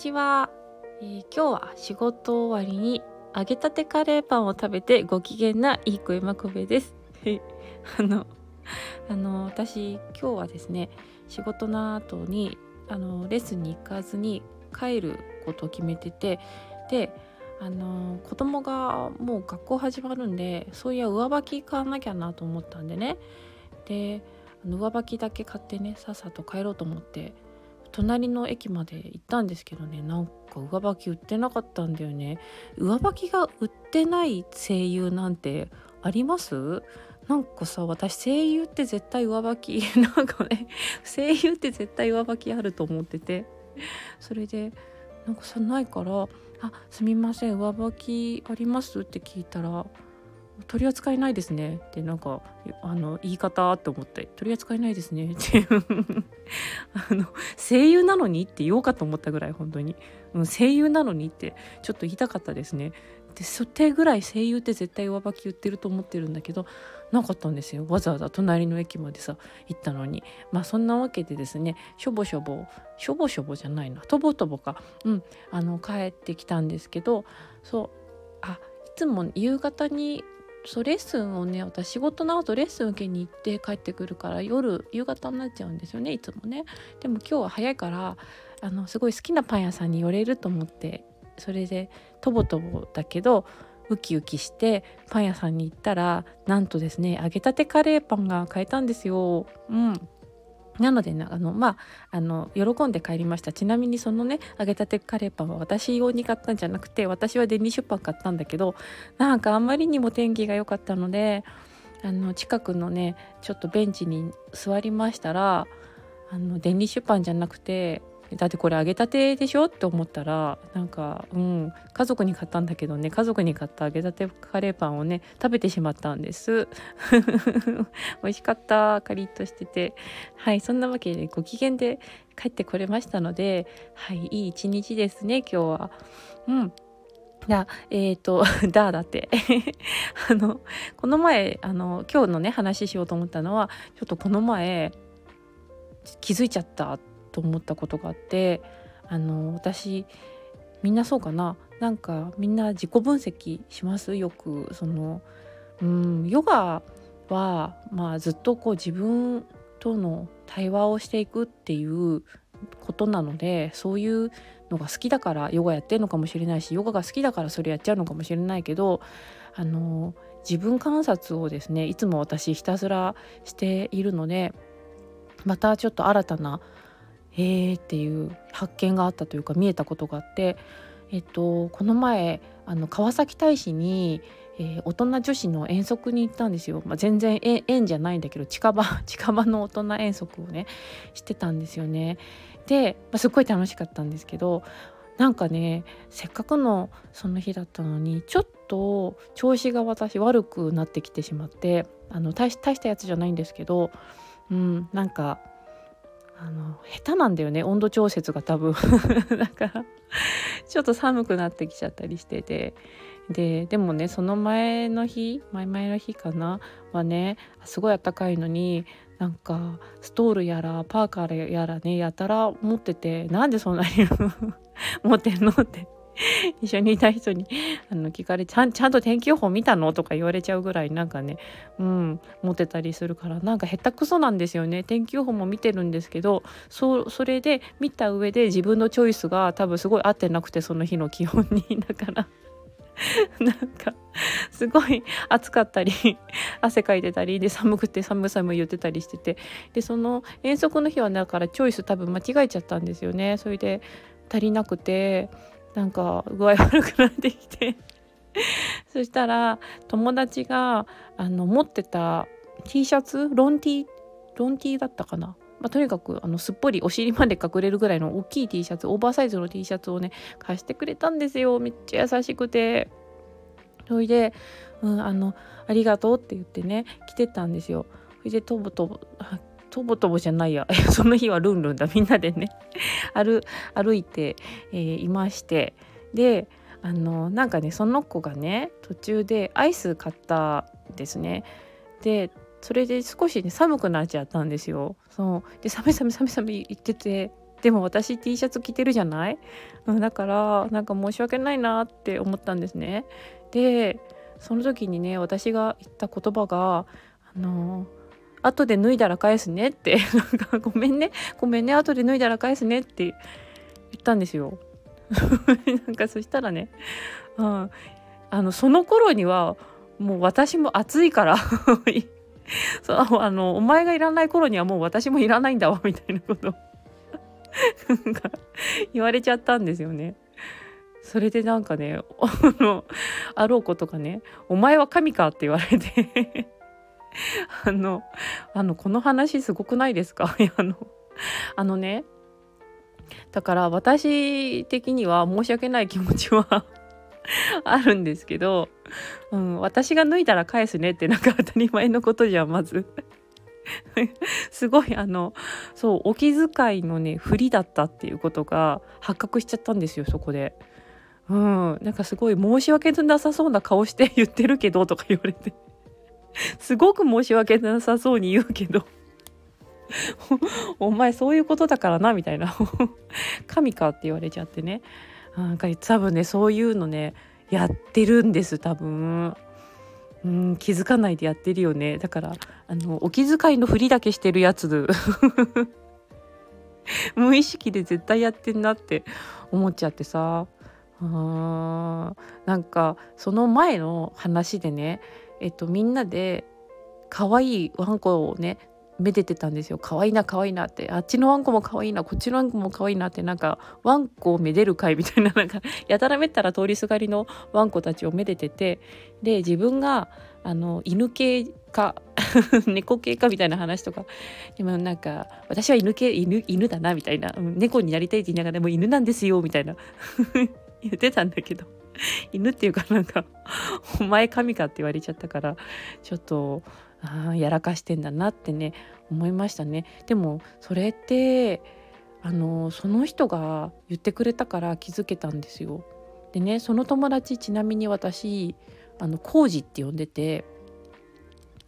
ちは、えー、今日は仕事終わりに揚げたてカレーパンを食べてご機嫌ないい子山こべです。あのあの私今日はですね仕事の後にあのレッスンに行かずに帰ることを決めててであの子供がもう学校始まるんでそういや上履き買わなきゃなと思ったんでね。で上履きだけ買ってねさっさと帰ろうと思って隣の駅まで行ったんですけどね。なんか上履き売ってなかったんだよね。上履きが売ってない声優なんてあります？なんかさ私声優って絶対上履き なんかね声優って絶対上履きあると思ってて。それでなんかさないから「あすみません上履きあります?」って聞いたら取り扱いないですね。ってなんかあの言い方って思って取り扱いないですね。ってあの声優なのにって言おうかと思ったぐらい本当に、うん、声優なのにってちょっと言いたかったですね。でそてぐらい声優って絶対上履き言ってると思ってるんだけどなかったんですよ。わざわざ隣の駅までさ行ったのに。まあそんなわけでですねしょぼしょぼしょぼしょぼじゃないな。とぼとぼか。うんあの帰ってきたんですけどそうあいつも夕方にそうレッスンをね私仕事の後レッスン受けに行って帰ってくるから夜夕方になっちゃうんですよねいつもね。でも今日は早いからあのすごい好きなパン屋さんに寄れると思ってそれでとぼとぼだけどウキウキしてパン屋さんに行ったらなんとですね揚げたてカレーパンが買えたんですよ。うん。なのであのまああの喜んで帰りました。ちなみにそのね揚げたてカレーパンは私用に買ったんじゃなくて私はデニッシュパン買ったんだけどなんかあんまりにも天気が良かったのであの近くのねちょっとベンチに座りましたらあのデニッシュパンじゃなくてだってこれ揚げたてでしょって思ったらなんかうん家族に買ったんだけどね家族に買った揚げたてカレーパンをね食べてしまったんです。美味しかったカリッとしてて。はいそんなわけでご機嫌で帰ってこれましたのではいいい一日ですね今日は。うん。だえっ、ー、とだだって。あのこの前あの今日のね話しようと思ったのはちょっとこの前気づいちゃったってと思ったことがあってあの私みんなそうかな？なんかみんな自己分析します？よくそのうんヨガはまあずっとこう自分との対話をしていくっていうことなのでそういうのが好きだからヨガやってるのかもしれないしヨガが好きだからそれやっちゃうのかもしれないけどあの自分観察をですねいつも私ひたすらしているのでまたちょっと新たなへえっていう発見があったというか見えたことがあって、えっと、この前あの川崎大使に、えー、大人女子の遠足に行ったんですよ、まあ、全然縁じゃないんだけど近場 近場の大人遠足をねしてたんですよね。で、まあ、すっごい楽しかったんですけどなんかねせっかくのその日だったのにちょっと調子が私悪くなってきてしまってあの大したやつじゃないんですけど、うん、なんかあの下手なんだよね温度調節が多分。だからちょっと寒くなってきちゃったりしてて。ででもねその前の日前々の日かな？はねすごい暖かいのになんかストールやらパーカーやらねやたら持ってて。なんでそんなに 持ってんの？って。一緒にいた人にあの聞かれちゃんちゃんと天気予報見たのとか言われちゃうぐらいなんかねうん持ってたりするからなんか下手くそなんですよね。天気予報も見てるんですけどそそれで見た上で自分のチョイスが多分すごい合ってなくてその日の気温に。だから なんかすごい暑かったり汗かいてたりで寒くて寒寒言ってたりしててでその遠足の日はだからチョイス多分間違えちゃったんですよね。それで足りなくてなんか具合悪くなってきて。そしたら友達があの持ってた T シャツロン T ロン T だったかな、まあ、とにかくあのすっぽりお尻まで隠れるぐらいの大きい T シャツオーバーサイズの T シャツをね貸してくれたんですよ。めっちゃ優しくて。それで、うん、あの「ありがとう」って言ってね着てたんですよ。それでとぼとぼとぼとぼじゃないや。その日はルンルンだ。みんなでね。歩歩いて、えー、いまして。であのなんかねその子がね途中でアイス買ったんですね。でそれで少しね寒くなっちゃったんですよ。そう。で寒い寒い寒い寒い言ってて。でも私 T シャツ着てるじゃない、うん、だからなんか申し訳ないなって思ったんですね。でその時にね私が言った言葉があの後で脱いだら返すねって。ごめんね。ごめんね。後で脱いだら返すねって。言ったんですよ。なんかそしたらね、うん、あのその頃にはもう私も暑いから。そうあのお前がいらない頃にはもう私もいらないんだわみたいなこと。なんか言われちゃったんですよね。それでなんかねあのあろうことかね「お前は神か」って言われて。あのあのこの話すごくないですか？あのあのねだから私的には申し訳ない気持ちは あるんですけど、うん、私が脱いだら返すねってなんか当たり前のことじゃまず。すごいあのそうお気遣いのね振りだったっていうことが発覚しちゃったんですよそこで。うん、なんかすごい申し訳なさそうな顔して言ってるけどとか言われて。すごく申し訳なさそうに言うけど。お前そういうことだからなみたいな。神かって言われちゃってね。なんか多分ねそういうのねやってるんです多分。うん、気づかないでやってるよね。だからあのお気遣いのふりだけしてるやつ。無意識で絶対やってんなって思っちゃってさ。あなんかその前の話でねえっとみんなで可愛いワンコをねめでてたんですよ。可愛いな可愛いなって。あっちのワンコも可愛いなこっちのワンコも可愛いなって。なんかワンコをめでる会みたいななんかやたらめったら通りすがりのワンコたちをめでてて。で自分があの犬系か 猫系かみたいな話とか。でもなんか私は犬系犬犬だなみたいな。猫になりたいって言いながらも犬なんですよみたいな。言ってたんだけど。犬っていうかなんか「お前神か」って言われちゃったからちょっとあやらかしてんだなってね思いましたね。でもそれってあのその人が言ってくれたから気づけたんですよ。でねその友達ちなみに私あのコウジって呼んでて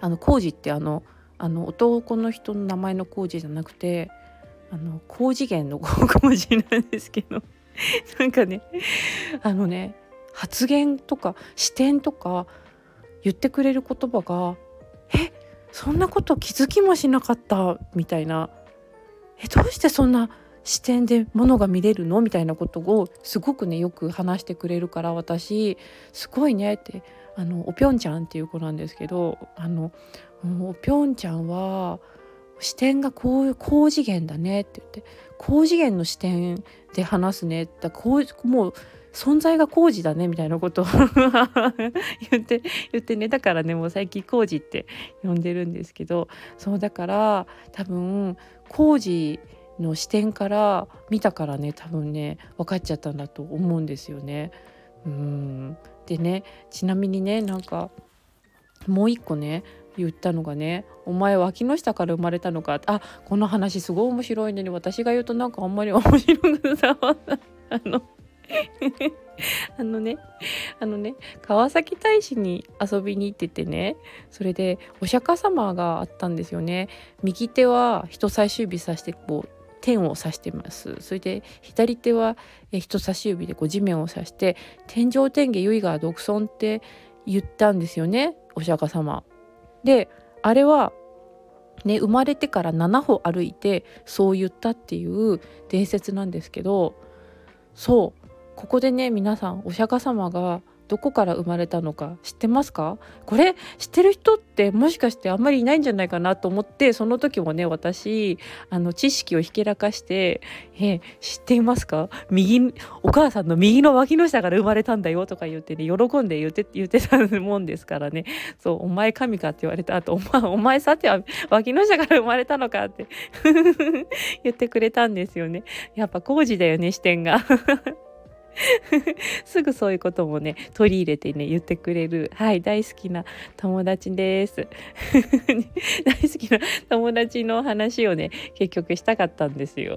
あのコウジってあのあの男の人の名前のコウジじゃなくてあの高次元のコウジなんですけどなんかねあのね発言とか視点とか言ってくれる言葉がえそんなこと気づきもしなかったみたいなえどうしてそんな視点でものが見れるの？みたいなことをすごくねよく話してくれるから私。すごいね。ってあのおぴょんちゃんっていう子なんですけどあのおぴょんちゃんは視点がこう高次元だねって言って高次元の視点で話すね。だこうもう存在が工事だねみたいなことを 言って言ってねだからねもう最近工事って呼んでるんですけどそうだから多分工事の視点から見たからね多分ね分かっちゃったんだと思うんですよね。うんでねちなみにねなんかもう一個ね言ったのがね「お前脇の下から生まれたのか」あこの話すごい面白いのに私が言うとなんかあんまり面白く伝わんない。あの あのねあのね川崎大使に遊びに行っててねそれでお釈迦様があったんですよね。右手は人差し指さしてこう天を指してます。それで左手は人差し指でこう地面を指して「天上天下唯我独尊」って言ったんですよねお釈迦様。であれはね生まれてから7歩歩いてそう言ったっていう伝説なんですけどそう。ここでね皆さんお釈迦様がどこから生まれたのか知ってますか？これ知ってる人ってもしかしてあんまりいないんじゃないかなと思ってその時もね私あの知識をひけらかして「え知っていますか？右お母さんの右の脇の下から生まれたんだよ」とか言ってね喜んで言って言ってたもんですからね「そうお前神か」って言われた後お前お前さては脇の下から生まれたのか」って言ってくれたんですよね。やっぱ工事だよね視点が。すぐそういうこともね取り入れてね言ってくれる。はい大好きな友達です。大好きな友達の話をね結局したかったんですよ。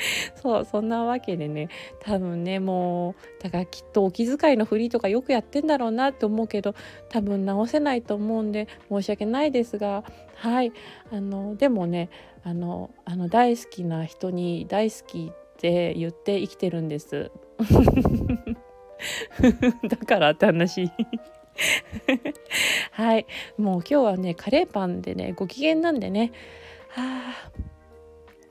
そうそんなわけでね多分ねもうだからきっとお気遣いのフリーとかよくやってんだろうなって思うけど多分直せないと思うんで申し訳ないですがはいあのでもねあのあの大好きな人に大好きってって言って生きてるんです。だからって話 はいもう今日はねカレーパンでねご機嫌なんでねはあ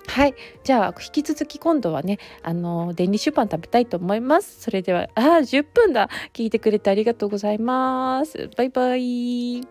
はい。じゃあ、引き続き今度はね、あの、デニッシュパン食べたいと思います。それでは、ああ、10分だ。聞いてくれてありがとうございます。バイバイ。